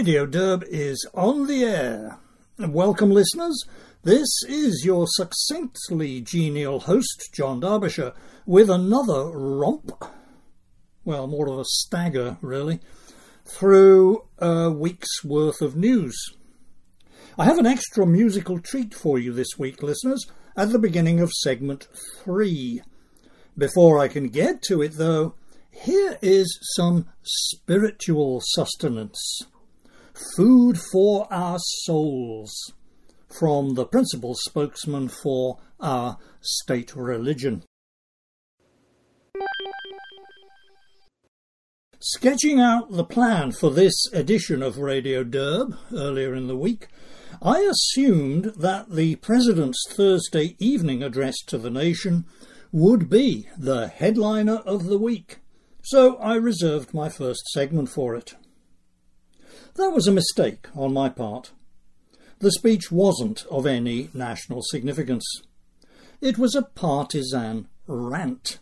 Radio Derb is on the air. Welcome, listeners. This is your succinctly genial host, John Derbyshire, with another romp, well, more of a stagger, really, through a week's worth of news. I have an extra musical treat for you this week, listeners, at the beginning of segment three. Before I can get to it, though, here is some spiritual sustenance. Food for our souls from the principal spokesman for our state religion. Sketching out the plan for this edition of Radio Derb earlier in the week, I assumed that the President's Thursday evening address to the nation would be the headliner of the week so I reserved my first segment for it. That was a mistake on my part. The speech wasn't of any national significance. It was a partisan rant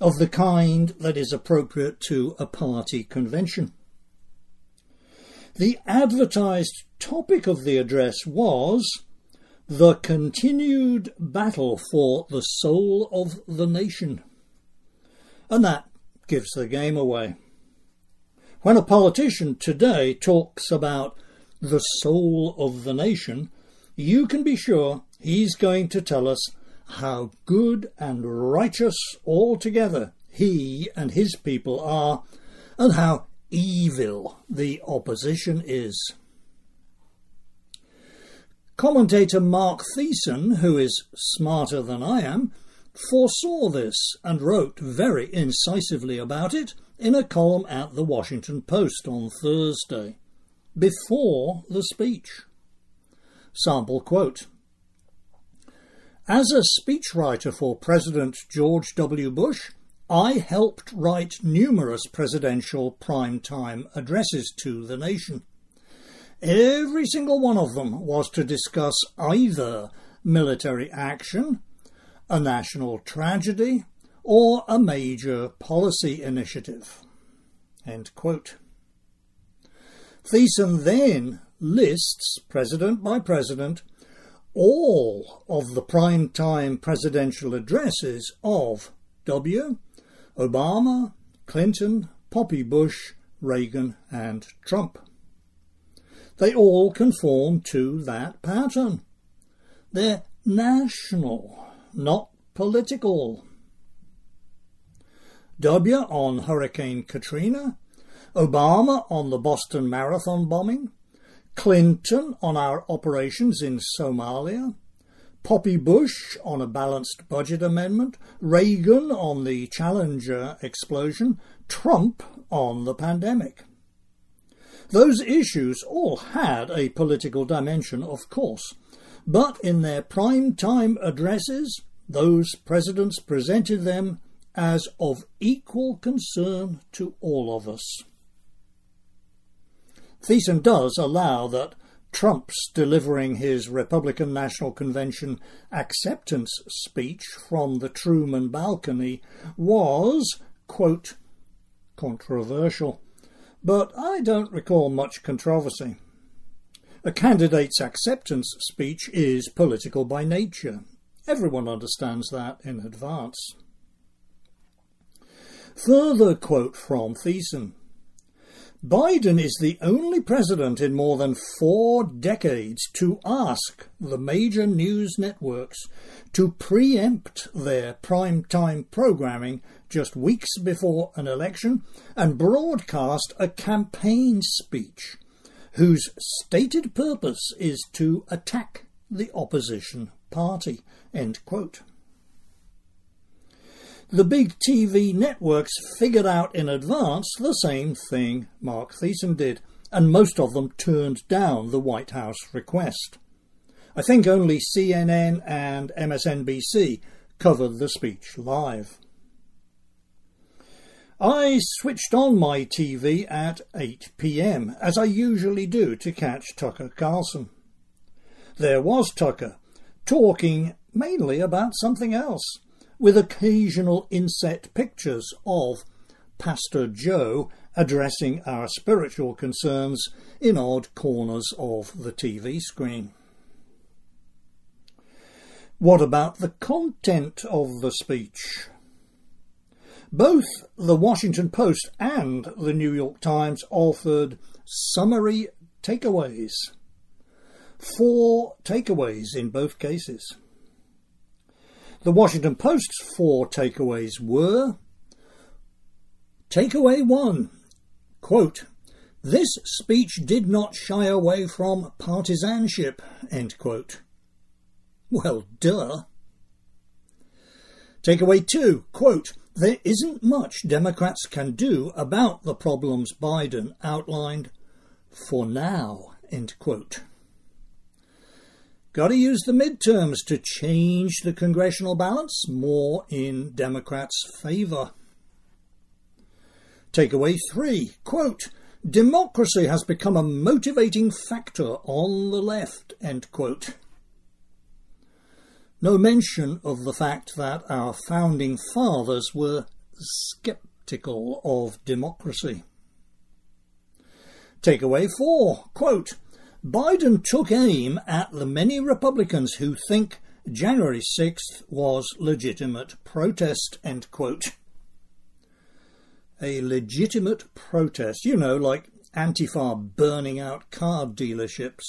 of the kind that is appropriate to a party convention. The advertised topic of the address was the continued battle for the soul of the nation. And that gives the game away. When a politician today talks about the soul of the nation, you can be sure he's going to tell us how good and righteous altogether he and his people are, and how evil the opposition is. Commentator Mark Thiessen, who is smarter than I am, foresaw this and wrote very incisively about it in a column at the Washington Post on Thursday, before the speech. Sample quote As a speechwriter for President George W. Bush, I helped write numerous presidential prime-time addresses to the nation. Every single one of them was to discuss either military action a national tragedy, or a major policy initiative. Thiessen then lists, president by president, all of the prime time presidential addresses of W., Obama, Clinton, Poppy Bush, Reagan, and Trump. They all conform to that pattern. They're national not political. W on Hurricane Katrina, Obama on the Boston Marathon bombing, Clinton on our operations in Somalia, Poppy Bush on a balanced budget amendment, Reagan on the Challenger explosion, Trump on the pandemic. Those issues all had a political dimension, of course, but in their prime time addresses, those presidents presented them as of equal concern to all of us. Thiessen does allow that Trump's delivering his Republican National Convention acceptance speech from the Truman balcony was, quote, controversial, but I don't recall much controversy. A candidate's acceptance speech is political by nature. Everyone understands that in advance. Further quote from Thiessen. Biden is the only president in more than four decades to ask the major news networks to preempt their prime time programming just weeks before an election and broadcast a campaign speech whose stated purpose is to attack the opposition party. The big TV networks figured out in advance the same thing Mark Thiessen did, and most of them turned down the White House request. I think only CNN and MSNBC covered the speech live. I switched on my TV at 8 pm, as I usually do to catch Tucker Carlson. There was Tucker, talking mainly about something else, with occasional inset pictures of Pastor Joe addressing our spiritual concerns in odd corners of the TV screen. What about the content of the speech? Both the Washington Post and the New York Times offered summary takeaways. Four takeaways in both cases. The Washington Post's four takeaways were Takeaway one, quote, this speech did not shy away from partisanship, end quote. Well, duh. Takeaway two, quote, there isn't much Democrats can do about the problems Biden outlined for now, end quote. Got to use the midterms to change the congressional balance more in Democrats' favour. Takeaway three, quote, democracy has become a motivating factor on the left, end quote. No mention of the fact that our founding fathers were sceptical of democracy. Takeaway four, quote, Biden took aim at the many Republicans who think January 6th was legitimate protest, end quote. A legitimate protest, you know, like Antifa burning out car dealerships.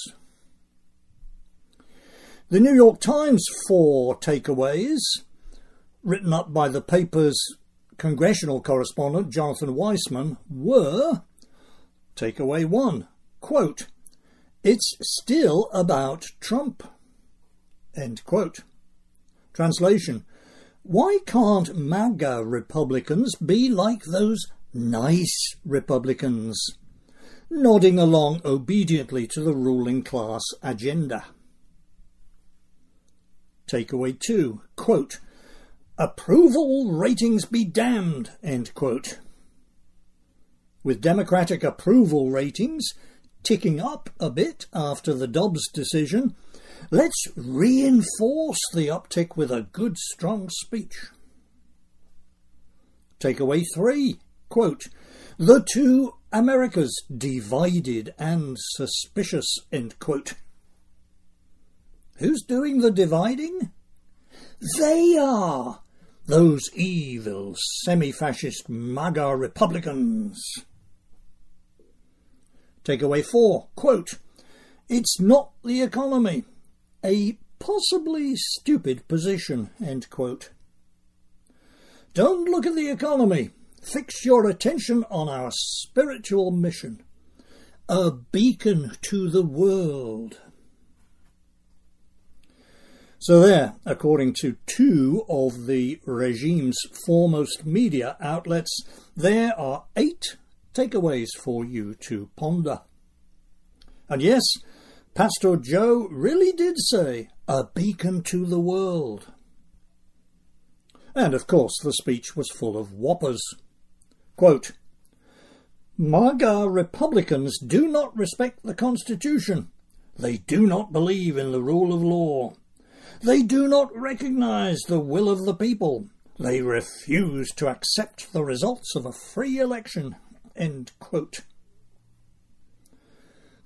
The New York Times four takeaways, written up by the paper's congressional correspondent Jonathan Weisman, were takeaway one, quote, it's still about Trump. End quote. Translation Why can't MAGA Republicans be like those nice Republicans, nodding along obediently to the ruling class agenda? Takeaway 2, quote, Approval ratings be damned, end quote. With Democratic approval ratings ticking up a bit after the Dobbs decision, let's reinforce the uptick with a good, strong speech. Takeaway three, quote, the two Americas divided and suspicious, end quote. Who's doing the dividing? They are! Those evil semi-fascist MAGA Republicans. Takeaway four, quote, It's not the economy. A possibly stupid position, end quote. Don't look at the economy. Fix your attention on our spiritual mission. A beacon to the world. So, there, according to two of the regime's foremost media outlets, there are eight takeaways for you to ponder. And yes, Pastor Joe really did say, a beacon to the world. And of course, the speech was full of whoppers. Quote, MAGA Republicans do not respect the Constitution. They do not believe in the rule of law. They do not recognize the will of the people. They refuse to accept the results of a free election.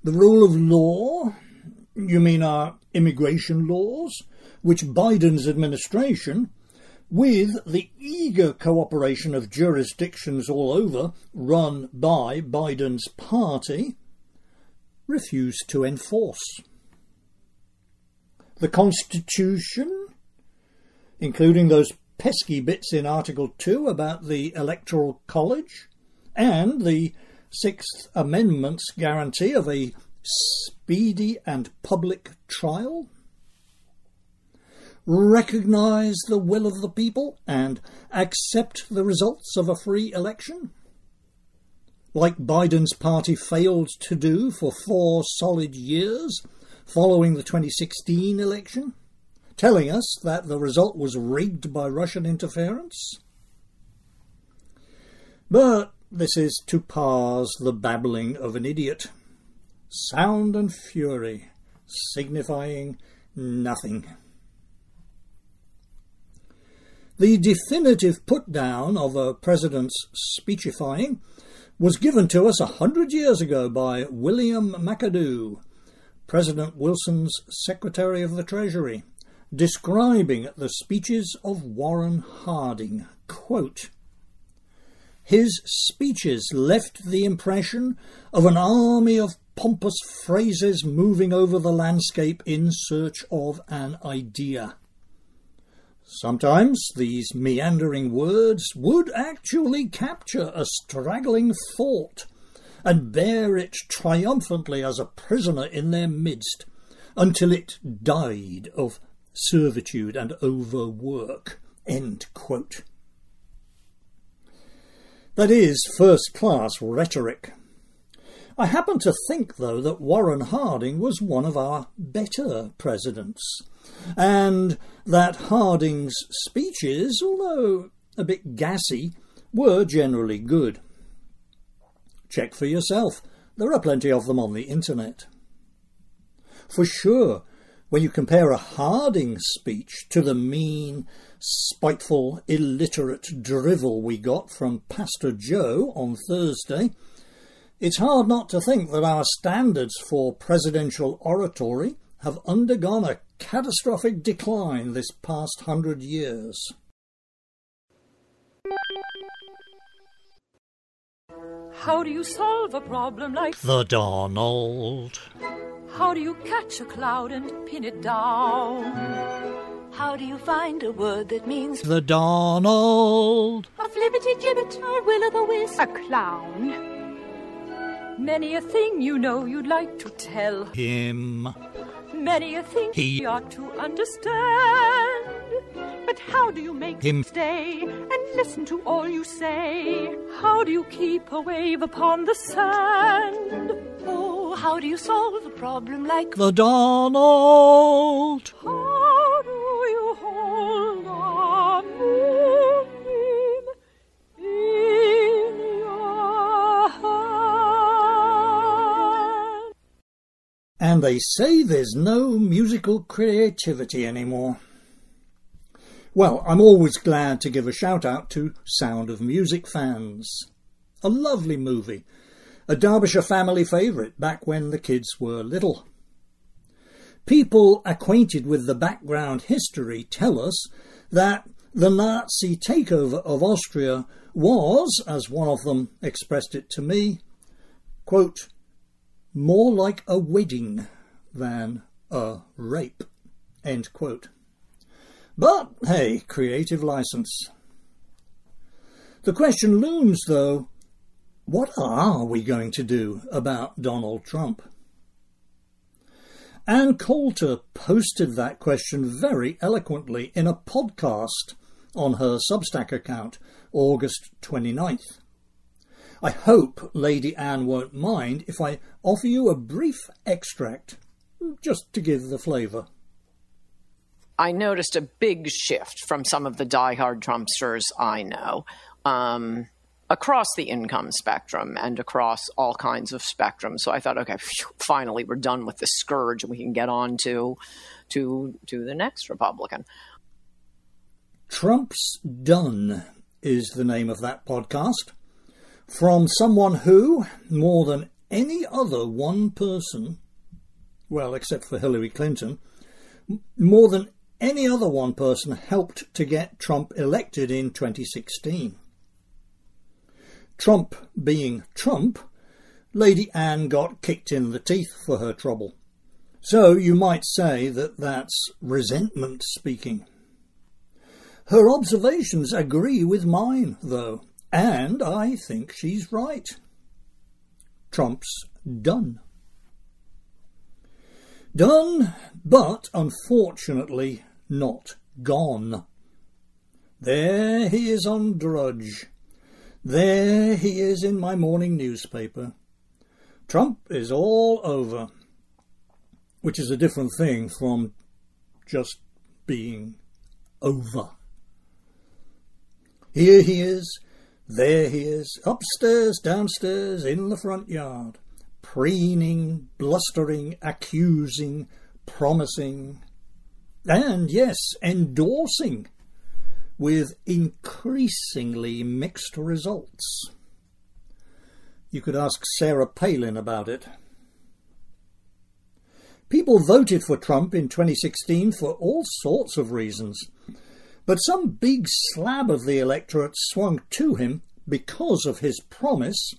The rule of law, you mean our immigration laws, which Biden's administration, with the eager cooperation of jurisdictions all over run by Biden's party, refused to enforce. The Constitution, including those pesky bits in Article 2 about the Electoral College, and the Sixth Amendment's guarantee of a speedy and public trial? Recognise the will of the people and accept the results of a free election? Like Biden's party failed to do for four solid years following the 2016 election, telling us that the result was rigged by Russian interference? But this is to parse the babbling of an idiot. Sound and fury, signifying nothing. The definitive put down of a president's speechifying was given to us a hundred years ago by William McAdoo, President Wilson's Secretary of the Treasury, describing the speeches of Warren Harding. Quote, his speeches left the impression of an army of pompous phrases moving over the landscape in search of an idea. Sometimes these meandering words would actually capture a straggling thought and bear it triumphantly as a prisoner in their midst until it died of servitude and overwork. End quote. That is first class rhetoric. I happen to think, though, that Warren Harding was one of our better presidents, and that Harding's speeches, although a bit gassy, were generally good. Check for yourself. There are plenty of them on the internet. For sure, when you compare a Harding speech to the mean, spiteful, illiterate drivel we got from Pastor Joe on Thursday, it's hard not to think that our standards for presidential oratory have undergone a catastrophic decline this past hundred years. How do you solve a problem like the Donald? How do you catch a cloud and pin it down? How do you find a word that means the Donald? A flibbity gibbet, a will o' the wisp, a clown. Many a thing you know you'd like to tell him. Many a thing he ought to understand. But how do you make him stay and listen to all you say? How do you keep a wave upon the sand? Oh, how do you solve a problem like the Donald? How And they say there's no musical creativity anymore. Well, I'm always glad to give a shout out to Sound of Music fans. A lovely movie, a Derbyshire family favourite back when the kids were little. People acquainted with the background history tell us that the Nazi takeover of Austria was, as one of them expressed it to me, quote, more like a wedding than a rape, end quote. But hey, creative license. The question looms, though what are we going to do about Donald Trump? Ann Coulter posted that question very eloquently in a podcast on her Substack account, August 29th. I hope Lady Ann won't mind if I offer you a brief extract, just to give the flavour. I noticed a big shift from some of the die-hard Trumpsters I know um, across the income spectrum and across all kinds of spectrums. So I thought, okay, phew, finally we're done with the scourge and we can get on to, to, to the next Republican. Trump's Done is the name of that podcast. From someone who, more than any other one person, well, except for Hillary Clinton, more than any other one person helped to get Trump elected in 2016. Trump being Trump, Lady Ann got kicked in the teeth for her trouble. So you might say that that's resentment speaking. Her observations agree with mine, though, and I think she's right. Trump's done. Done, but unfortunately not gone. There he is on Drudge. There he is in my morning newspaper. Trump is all over, which is a different thing from just being over. Here he is, there he is, upstairs, downstairs, in the front yard, preening, blustering, accusing, promising, and yes, endorsing with increasingly mixed results. You could ask Sarah Palin about it. People voted for Trump in 2016 for all sorts of reasons, but some big slab of the electorate swung to him because of his promise,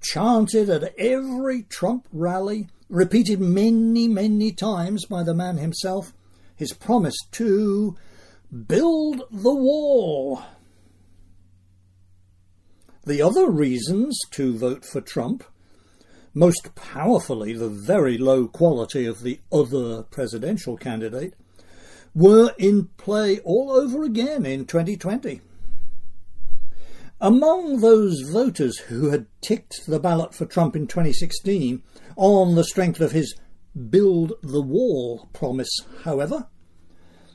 chanted at every Trump rally, repeated many, many times by the man himself, his promise to build the wall. The other reasons to vote for Trump most powerfully the very low quality of the other presidential candidate, were in play all over again in 2020. Among those voters who had ticked the ballot for Trump in 2016 on the strength of his build the wall promise, however,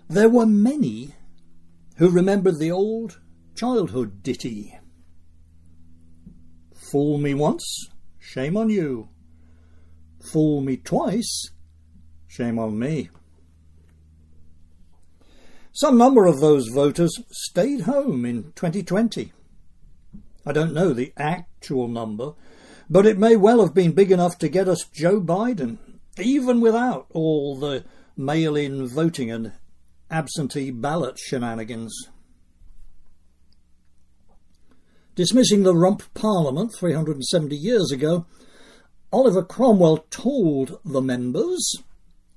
there were many who remembered the old childhood ditty. Fool me once, Shame on you. Fool me twice. Shame on me. Some number of those voters stayed home in 2020. I don't know the actual number, but it may well have been big enough to get us Joe Biden, even without all the mail in voting and absentee ballot shenanigans. Dismissing the rump parliament 370 years ago, Oliver Cromwell told the members,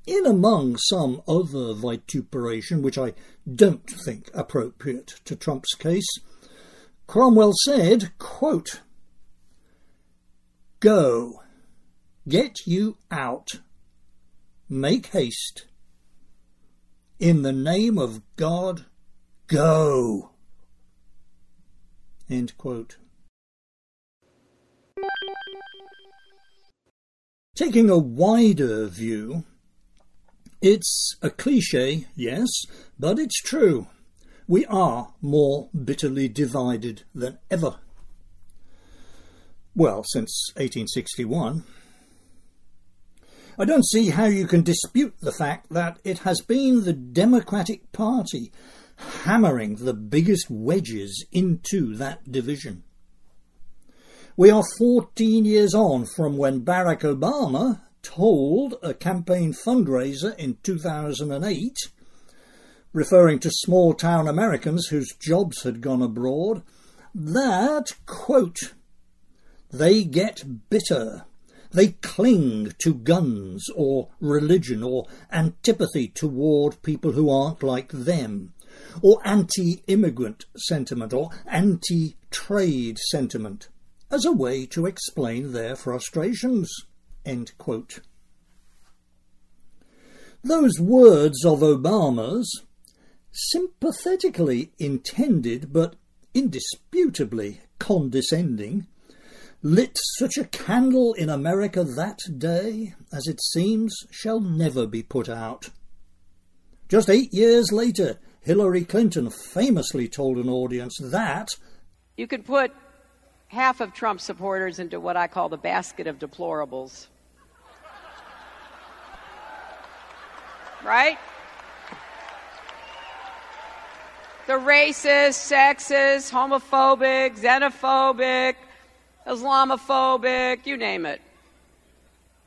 in among some other vituperation which I don't think appropriate to Trump's case, Cromwell said, quote, Go, get you out, make haste. In the name of God, go. End quote. Taking a wider view, it's a cliche, yes, but it's true. We are more bitterly divided than ever. Well, since 1861. I don't see how you can dispute the fact that it has been the Democratic Party hammering the biggest wedges into that division. We are 14 years on from when Barack Obama told a campaign fundraiser in 2008, referring to small town Americans whose jobs had gone abroad, that, quote, they get bitter. They cling to guns or religion or antipathy toward people who aren't like them or anti immigrant sentiment or anti trade sentiment as a way to explain their frustrations. Those words of Obama's, sympathetically intended but indisputably condescending, lit such a candle in America that day as it seems shall never be put out. Just eight years later, Hillary Clinton famously told an audience that you could put half of Trump supporters into what I call the basket of deplorables. Right? The racist, sexist, homophobic, xenophobic, Islamophobic, you name it.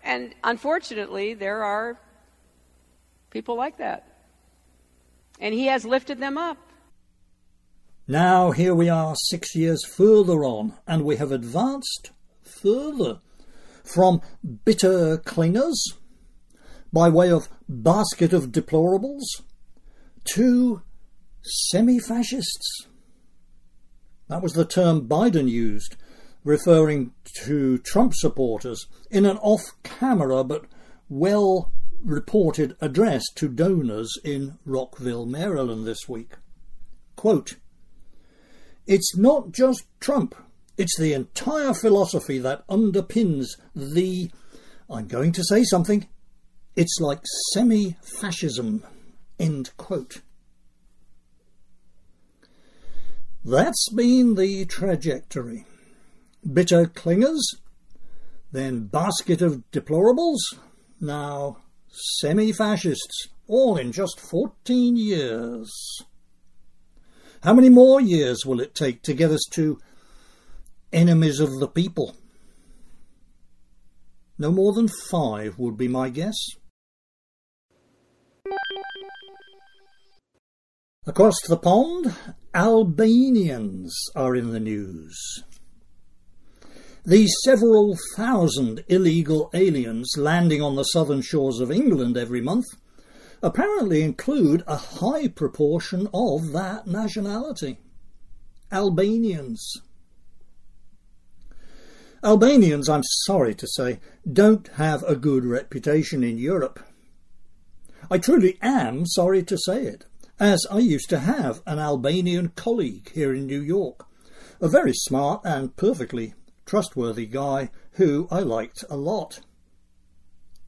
And unfortunately, there are people like that and he has lifted them up. Now here we are six years further on, and we have advanced further from bitter clingers by way of basket of deplorables two semi fascists. That was the term Biden used, referring to Trump supporters in an off camera but well reported address to donors in Rockville, Maryland this week. Quote, It's not just Trump, it's the entire philosophy that underpins the. I'm going to say something. It's like semi fascism. End quote. That's been the trajectory. Bitter clingers, then basket of deplorables, now semi fascists, all in just 14 years. How many more years will it take to get us to enemies of the people? No more than five would be my guess. Across the pond, Albanians are in the news. These several thousand illegal aliens landing on the southern shores of England every month apparently include a high proportion of that nationality. Albanians. Albanians, I'm sorry to say, don't have a good reputation in Europe. I truly am sorry to say it, as I used to have an Albanian colleague here in New York, a very smart and perfectly trustworthy guy who I liked a lot.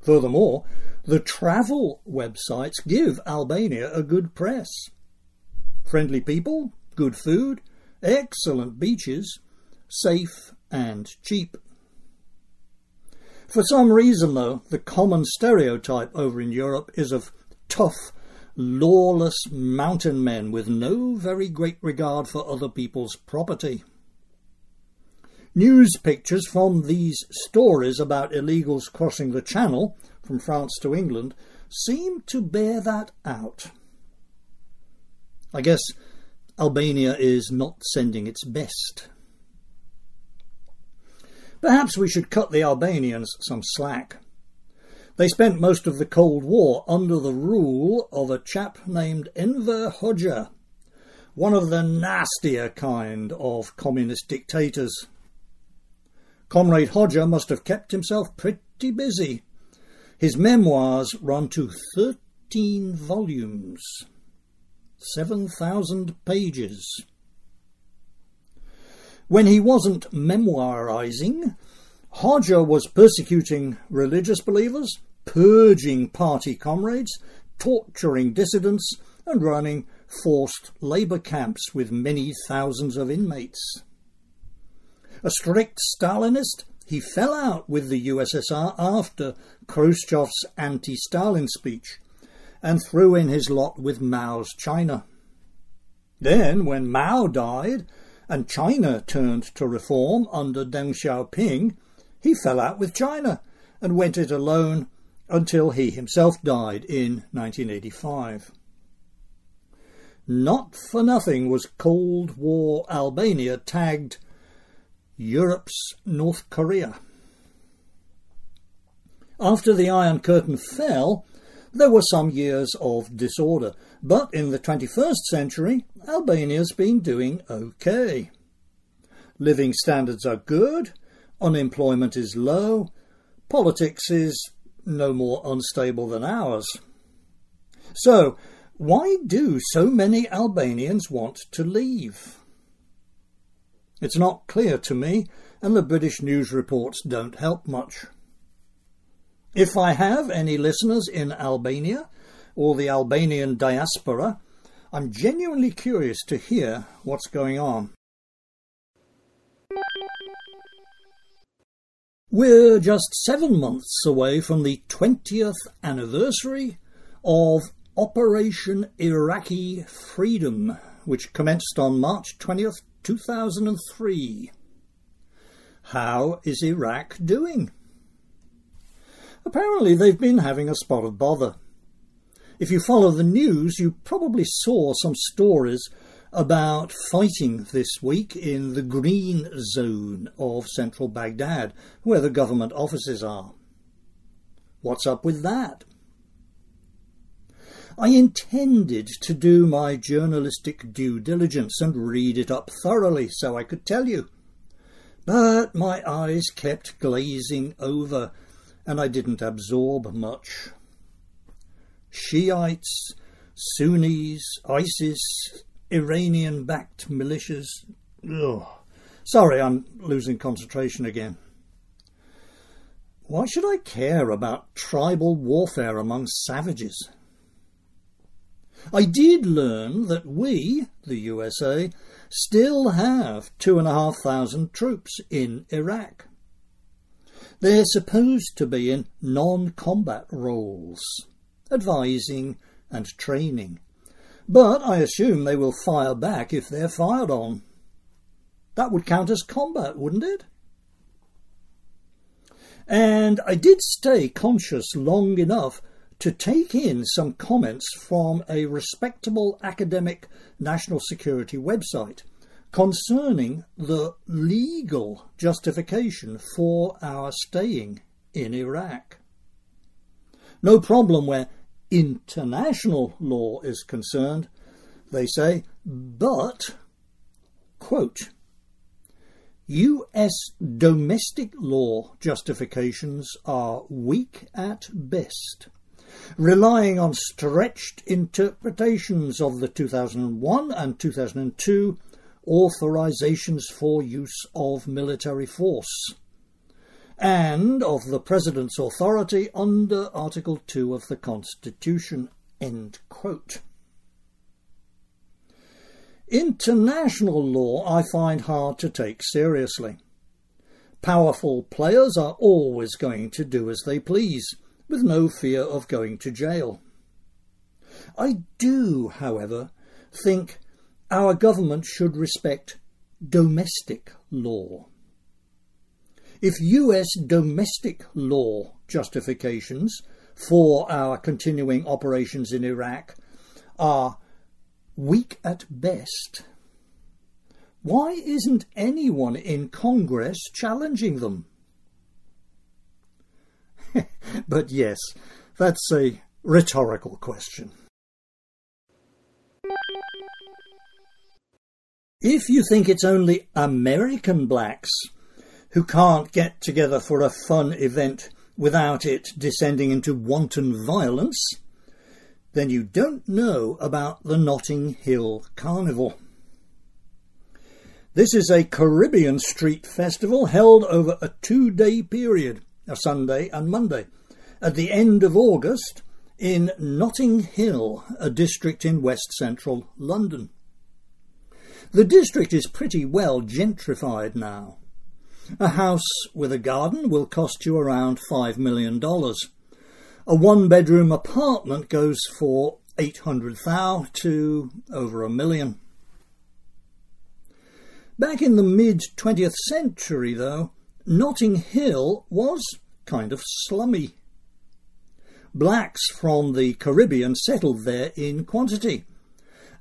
Furthermore, the travel websites give Albania a good press. Friendly people, good food, excellent beaches, safe and cheap. For some reason, though, the common stereotype over in Europe is of tough, lawless mountain men with no very great regard for other people's property. News pictures from these stories about illegals crossing the Channel from France to England seem to bear that out. I guess Albania is not sending its best. Perhaps we should cut the Albanians some slack. They spent most of the Cold War under the rule of a chap named Enver Hoxha, one of the nastier kind of communist dictators. Comrade Hoxha must have kept himself pretty busy. His memoirs run to 13 volumes, 7,000 pages. When he wasn't memoirizing, Hoxha was persecuting religious believers, purging party comrades, torturing dissidents, and running forced labour camps with many thousands of inmates. A strict Stalinist, he fell out with the USSR after Khrushchev's anti Stalin speech and threw in his lot with Mao's China. Then, when Mao died and China turned to reform under Deng Xiaoping, he fell out with China and went it alone until he himself died in 1985. Not for nothing was Cold War Albania tagged Europe's North Korea. After the Iron Curtain fell, there were some years of disorder, but in the 21st century, Albania's been doing okay. Living standards are good, unemployment is low, politics is no more unstable than ours. So, why do so many Albanians want to leave? It's not clear to me, and the British news reports don't help much. If I have any listeners in Albania or the Albanian diaspora, I'm genuinely curious to hear what's going on. We're just seven months away from the 20th anniversary of Operation Iraqi Freedom, which commenced on March 20th, 2003. How is Iraq doing? Apparently, they've been having a spot of bother. If you follow the news, you probably saw some stories about fighting this week in the green zone of central Baghdad, where the government offices are. What's up with that? I intended to do my journalistic due diligence and read it up thoroughly so I could tell you. But my eyes kept glazing over and I didn't absorb much. Shiites, Sunnis, ISIS, Iranian backed militias. Ugh. Sorry, I'm losing concentration again. Why should I care about tribal warfare among savages? I did learn that we, the USA, still have two and a half thousand troops in Iraq. They're supposed to be in non combat roles, advising and training, But I assume they will fire back if they're fired on. That would count as combat, wouldn't it? And I did stay conscious long enough to take in some comments from a respectable academic national security website concerning the legal justification for our staying in Iraq. No problem where international law is concerned, they say, but, quote, US domestic law justifications are weak at best, relying on stretched interpretations of the 2001 and 2002 authorizations for use of military force and of the President's authority under Article 2 of the Constitution. International law I find hard to take seriously. Powerful players are always going to do as they please, with no fear of going to jail. I do, however, think our government should respect domestic law. If US domestic law justifications for our continuing operations in Iraq are weak at best, why isn't anyone in Congress challenging them? but yes, that's a rhetorical question. If you think it's only American blacks who can't get together for a fun event without it descending into wanton violence, then you don't know about the Notting Hill Carnival. This is a Caribbean street festival held over a two day period, a Sunday and Monday, at the end of August in Notting Hill, a district in west central London. The district is pretty well gentrified now. A house with a garden will cost you around $5 million. A one bedroom apartment goes for 800,000 to over a million. Back in the mid 20th century, though, Notting Hill was kind of slummy. Blacks from the Caribbean settled there in quantity,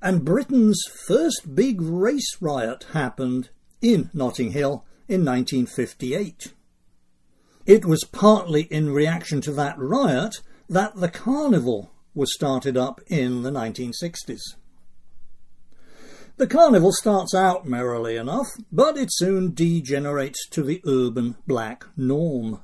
and Britain's first big race riot happened in Notting Hill in 1958. It was partly in reaction to that riot that the carnival was started up in the 1960s. The carnival starts out merrily enough, but it soon degenerates to the urban black norm.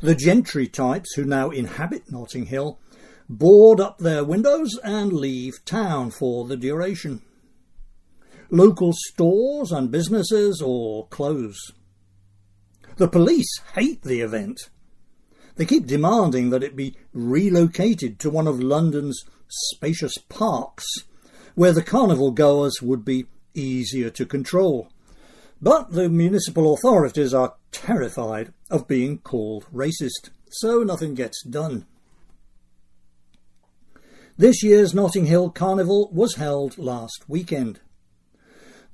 The gentry types who now inhabit Notting Hill board up their windows and leave town for the duration. Local stores and businesses or close. The police hate the event. They keep demanding that it be relocated to one of London's spacious parks, where the carnival goers would be easier to control. But the municipal authorities are terrified of being called racist, so nothing gets done. This year's Notting Hill Carnival was held last weekend.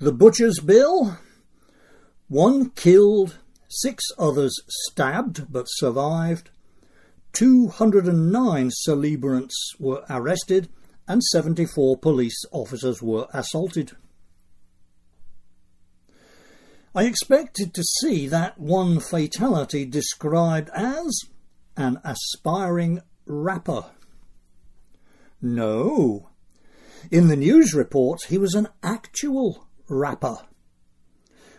The Butcher's Bill one killed, six others stabbed but survived, 209 celebrants were arrested, and 74 police officers were assaulted. I expected to see that one fatality described as an aspiring rapper. No. In the news reports, he was an actual rapper.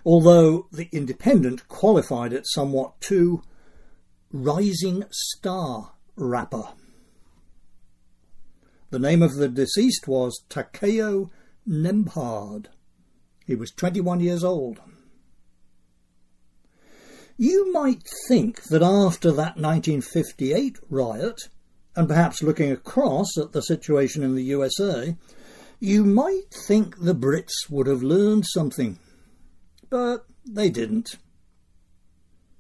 Although The Independent qualified it somewhat too rising star rapper. The name of the deceased was Takeo Nembhard. He was 21 years old. You might think that after that 1958 riot, and perhaps looking across at the situation in the USA, you might think the Brits would have learned something, but they didn't.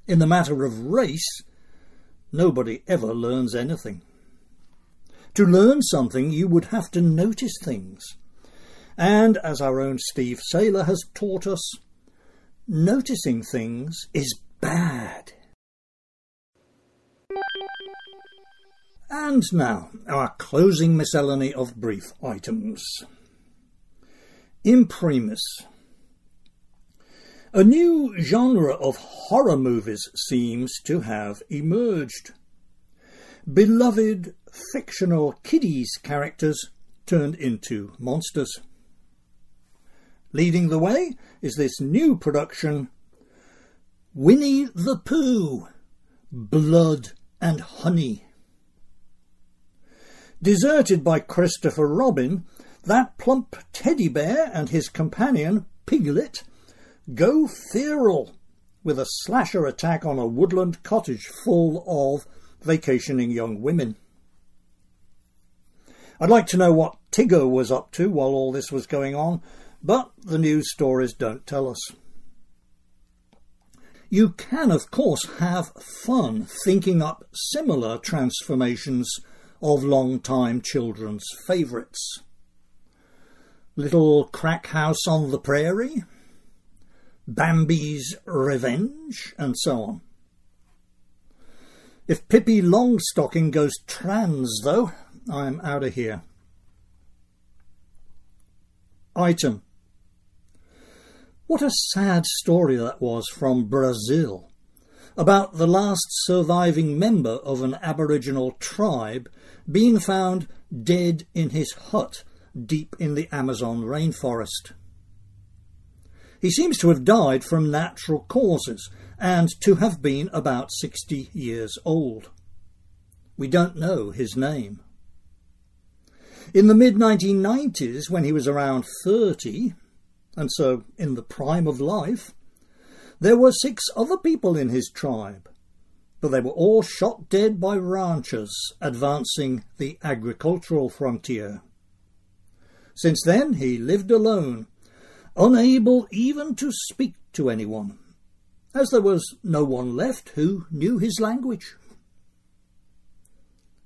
In the matter of race, nobody ever learns anything. To learn something, you would have to notice things. And as our own Steve Sailer has taught us, noticing things is bad. And now, our closing miscellany of brief items. Imprimis. A new genre of horror movies seems to have emerged. Beloved fictional kiddies characters turned into monsters. Leading the way is this new production, Winnie the Pooh, Blood and Honey. Deserted by Christopher Robin, that plump teddy bear and his companion, Piglet, go feral with a slasher attack on a woodland cottage full of vacationing young women. I'd like to know what Tigger was up to while all this was going on, but the news stories don't tell us. You can, of course, have fun thinking up similar transformations of long-time children's favourites. Little Crack House on the Prairie, Bambi's Revenge, and so on. If Pippi Longstocking goes trans, though, I'm out of here. Item. What a sad story that was from Brazil about the last surviving member of an Aboriginal tribe being found dead in his hut deep in the Amazon rainforest. He seems to have died from natural causes and to have been about 60 years old. We don't know his name. In the mid 1990s, when he was around 30, and so in the prime of life, there were six other people in his tribe, but they were all shot dead by ranchers advancing the agricultural frontier. Since then, he lived alone, unable even to speak to anyone as there was no one left who knew his language.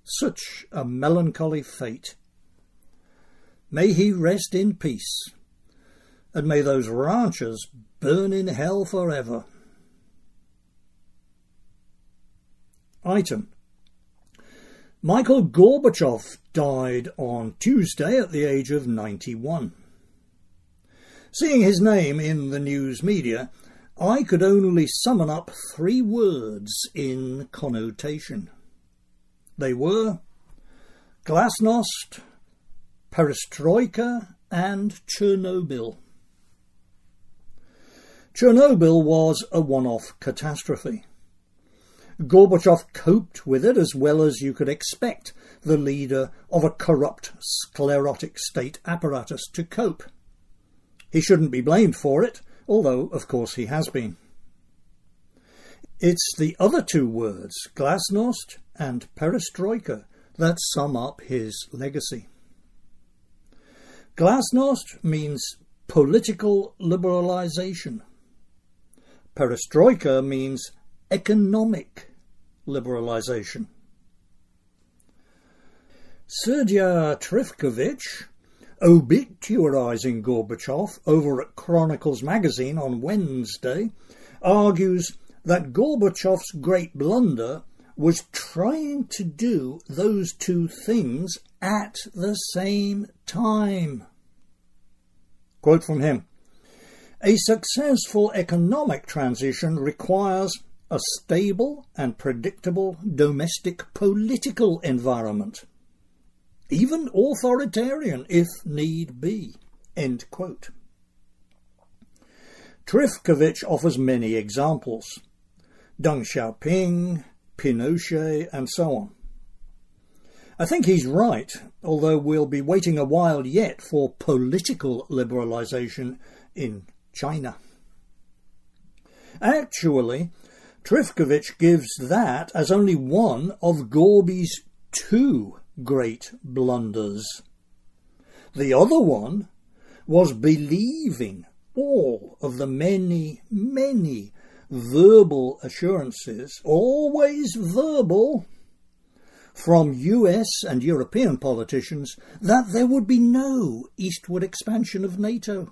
Such a melancholy fate. May he rest in peace, and may those ranchers burn in hell forever. Item. Michael Gorbachev died on Tuesday at the age of 91. Seeing his name in the news media, I could only summon up three words in connotation. They were Glasnost, Perestroika, and Chernobyl. Chernobyl was a one-off catastrophe. Gorbachev coped with it as well as you could expect the leader of a corrupt, sclerotic state apparatus to cope. He shouldn't be blamed for it, although, of course, he has been. It's the other two words, glasnost and perestroika, that sum up his legacy. Glasnost means political liberalization. Perestroika means economic liberalization. Sergei Trifkovic obituarising Gorbachev over at Chronicles magazine on Wednesday, argues that Gorbachev's great blunder was trying to do those two things at the same time. Quote from him A successful economic transition requires a stable and predictable domestic political environment even authoritarian if need be. End quote. Trifkovic offers many examples. Deng Xiaoping, Pinochet, and so on. I think he's right, although we'll be waiting a while yet for political liberalization in China. Actually, Trifkovic gives that as only one of Gorby's two great blunders. The other one was believing all of the many, many verbal assurances, always verbal, from US and European politicians that there would be no eastward expansion of NATO.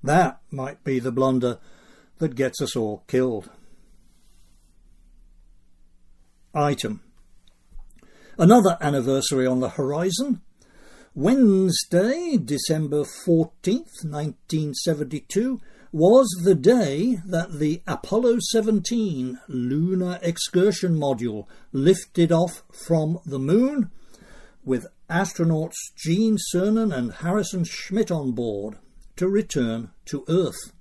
That might be the blunder that gets us all killed. Item. Another anniversary on the horizon. Wednesday, December 14th, 1972, was the day that the Apollo 17 lunar excursion module lifted off from the moon with astronauts Gene Cernan and Harrison Schmitt on board to return to Earth.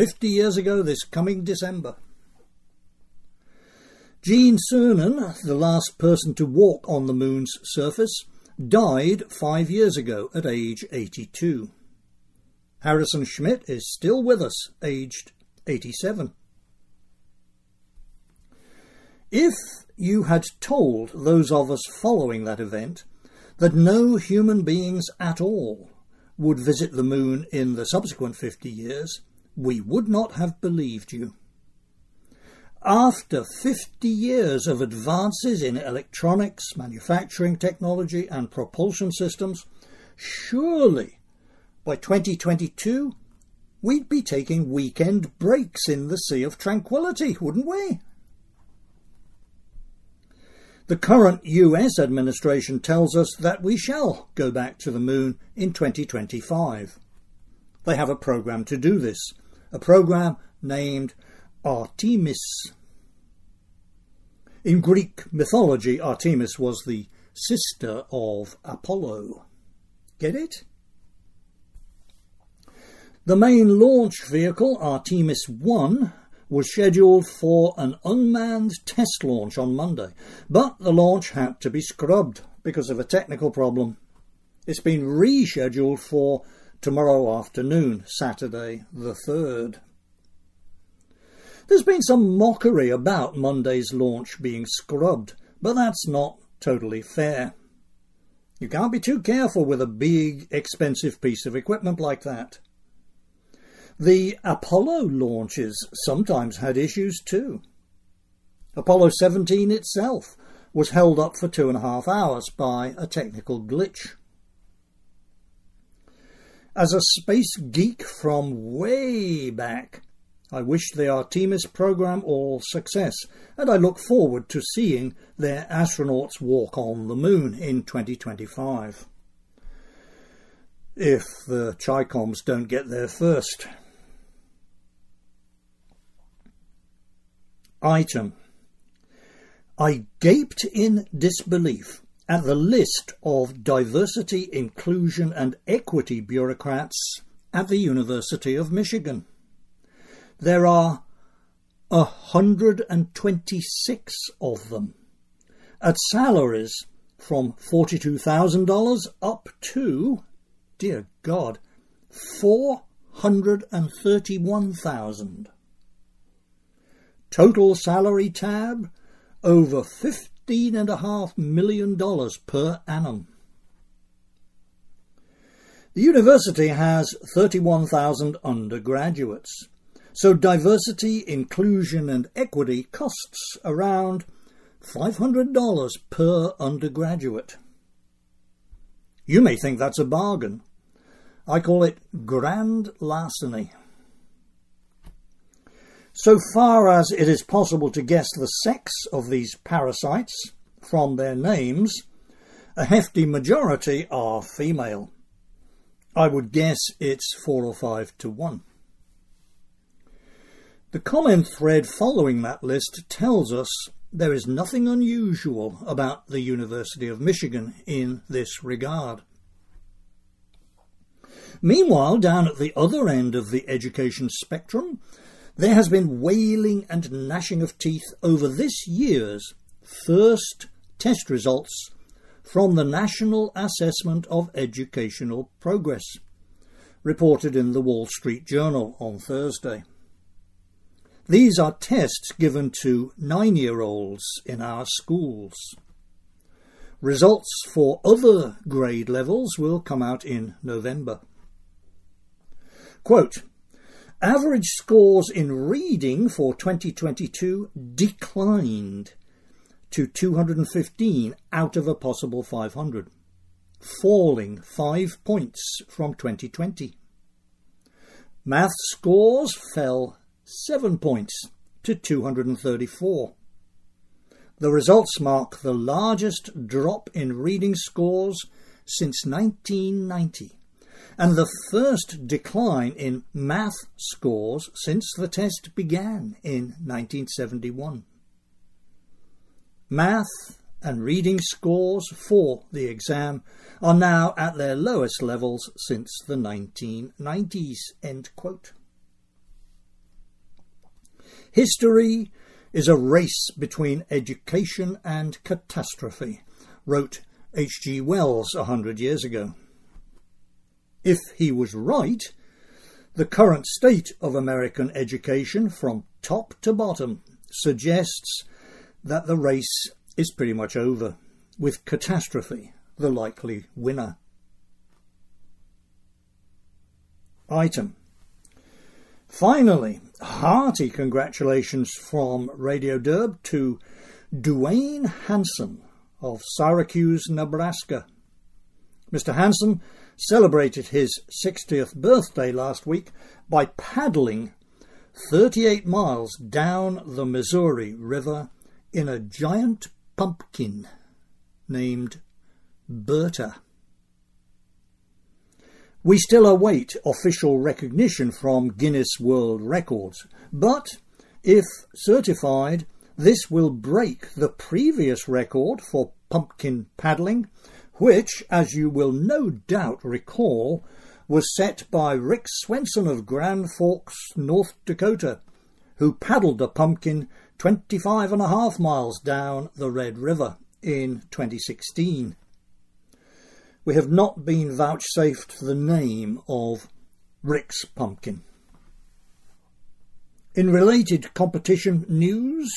50 years ago this coming December. Gene Cernan, the last person to walk on the moon's surface, died five years ago at age 82. Harrison Schmitt is still with us, aged 87. If you had told those of us following that event that no human beings at all would visit the moon in the subsequent 50 years, we would not have believed you. After 50 years of advances in electronics, manufacturing technology, and propulsion systems, surely by 2022 we'd be taking weekend breaks in the Sea of Tranquility, wouldn't we? The current US administration tells us that we shall go back to the moon in 2025. They have a program to do this, a program named Artemis. In Greek mythology, Artemis was the sister of Apollo. Get it? The main launch vehicle, Artemis 1, was scheduled for an unmanned test launch on Monday, but the launch had to be scrubbed because of a technical problem. It's been rescheduled for tomorrow afternoon, Saturday the 3rd. There's been some mockery about Monday's launch being scrubbed, but that's not totally fair. You can't be too careful with a big, expensive piece of equipment like that. The Apollo launches sometimes had issues too. Apollo 17 itself was held up for two and a half hours by a technical glitch. As a space geek from way back, I wish the Artemis program all success, and I look forward to seeing their astronauts walk on the moon in 2025. If the Chicoms don't get there first. Item. I gaped in disbelief at the list of diversity, inclusion, and equity bureaucrats at the University of Michigan. There are 126 of them at salaries from $42,000 up to, dear God, 431,000. Total salary tab over $15.5 million per annum. The university has 31,000 undergraduates. So diversity, inclusion and equity costs around $500 per undergraduate. You may think that's a bargain. I call it grand larceny. So far as it is possible to guess the sex of these parasites from their names, a hefty majority are female. I would guess it's four or five to one. The comment thread following that list tells us there is nothing unusual about the University of Michigan in this regard. Meanwhile, down at the other end of the education spectrum, there has been wailing and gnashing of teeth over this year's first test results from the National Assessment of Educational Progress, reported in the Wall Street Journal on Thursday. These are tests given to nine year olds in our schools. Results for other grade levels will come out in November. Quote, Average scores in reading for 2022 declined to 215 out of a possible 500, falling five points from 2020. Math scores fell seven points to 234. The results mark the largest drop in reading scores since 1990 and the first decline in math scores since the test began in 1971. Math and reading scores for the exam are now at their lowest levels since the 1990s. End quote. History is a race between education and catastrophe, wrote H.G. Wells a hundred years ago. If he was right, the current state of American education from top to bottom suggests that the race is pretty much over, with catastrophe the likely winner. Item. Finally, hearty congratulations from Radio Derb to Duane Hansen of Syracuse, Nebraska. Mr. Hansen celebrated his 60th birthday last week by paddling 38 miles down the Missouri River in a giant pumpkin named Bertha. We still await official recognition from Guinness World Records, but if certified, this will break the previous record for pumpkin paddling which, as you will no doubt recall, was set by Rick Swenson of Grand Forks, North Dakota, who paddled the pumpkin 25 and a half miles down the Red River in 2016. We have not been vouchsafed the name of Rick's pumpkin. In related competition news,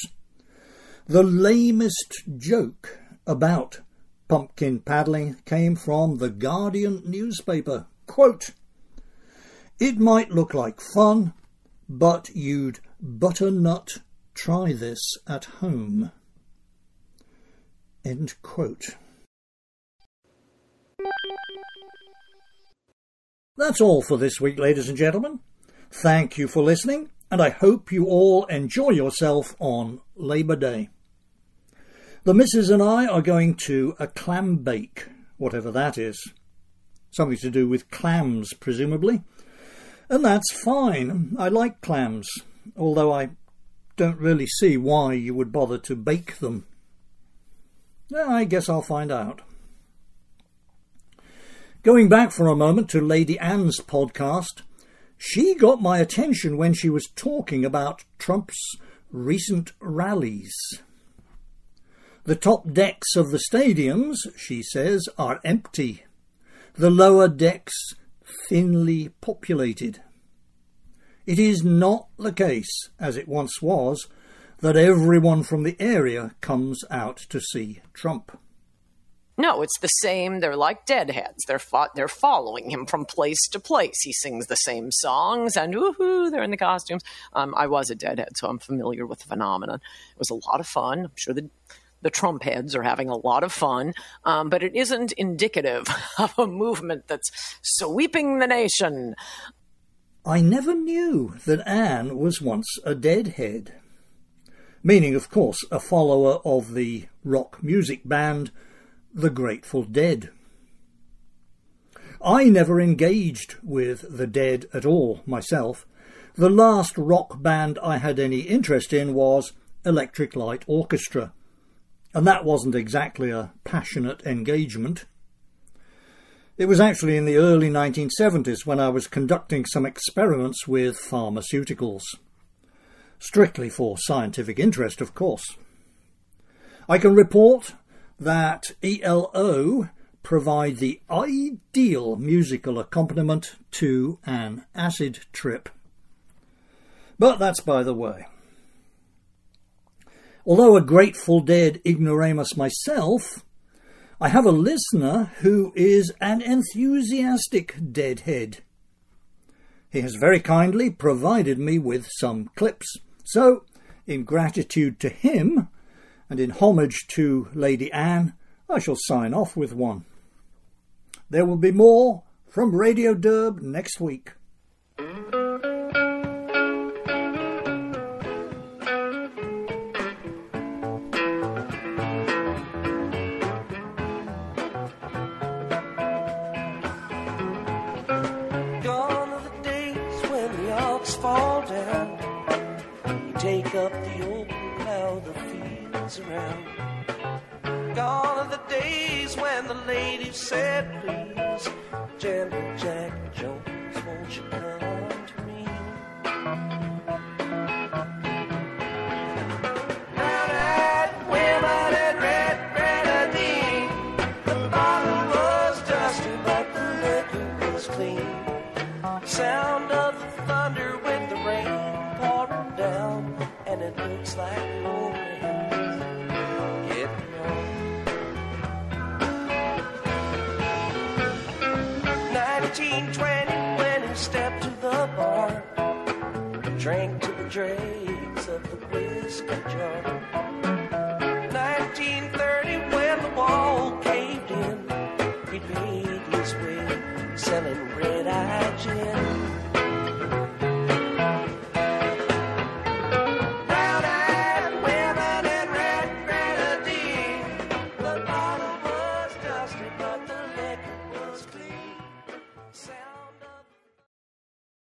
the lamest joke about pumpkin paddling came from the Guardian newspaper. Quote, It might look like fun, but you'd butternut try this at home. End quote. That's all for this week, ladies and gentlemen. Thank you for listening, and I hope you all enjoy yourself on Labour Day. The missus and I are going to a clam bake, whatever that is. Something to do with clams, presumably. And that's fine. I like clams, although I don't really see why you would bother to bake them. I guess I'll find out. Going back for a moment to Lady Ann's podcast, she got my attention when she was talking about Trump's recent rallies. The top decks of the stadiums, she says, are empty. The lower decks thinly populated. It is not the case, as it once was, that everyone from the area comes out to see Trump. No, it's the same. They're like deadheads. They're fo- they're following him from place to place. He sings the same songs, and woohoo, they're in the costumes. Um, I was a deadhead, so I'm familiar with the phenomenon. It was a lot of fun. I'm sure the the Trump heads are having a lot of fun, um, but it isn't indicative of a movement that's sweeping the nation. I never knew that Ann was once a deadhead. Meaning, of course, a follower of the rock music band The Grateful Dead. I never engaged with the Dead at all myself. The last rock band I had any interest in was Electric Light Orchestra, and that wasn't exactly a passionate engagement. It was actually in the early 1970s when I was conducting some experiments with pharmaceuticals. Strictly for scientific interest, of course. I can report that ELO provide the ideal musical accompaniment to an acid trip. But that's by the way. Although a Grateful Dead ignoramus myself, I have a listener who is an enthusiastic Deadhead. He has very kindly provided me with some clips, so, in gratitude to him, and in homage to Lady Ann, I shall sign off with one. There will be more from Radio Derb next week. Around.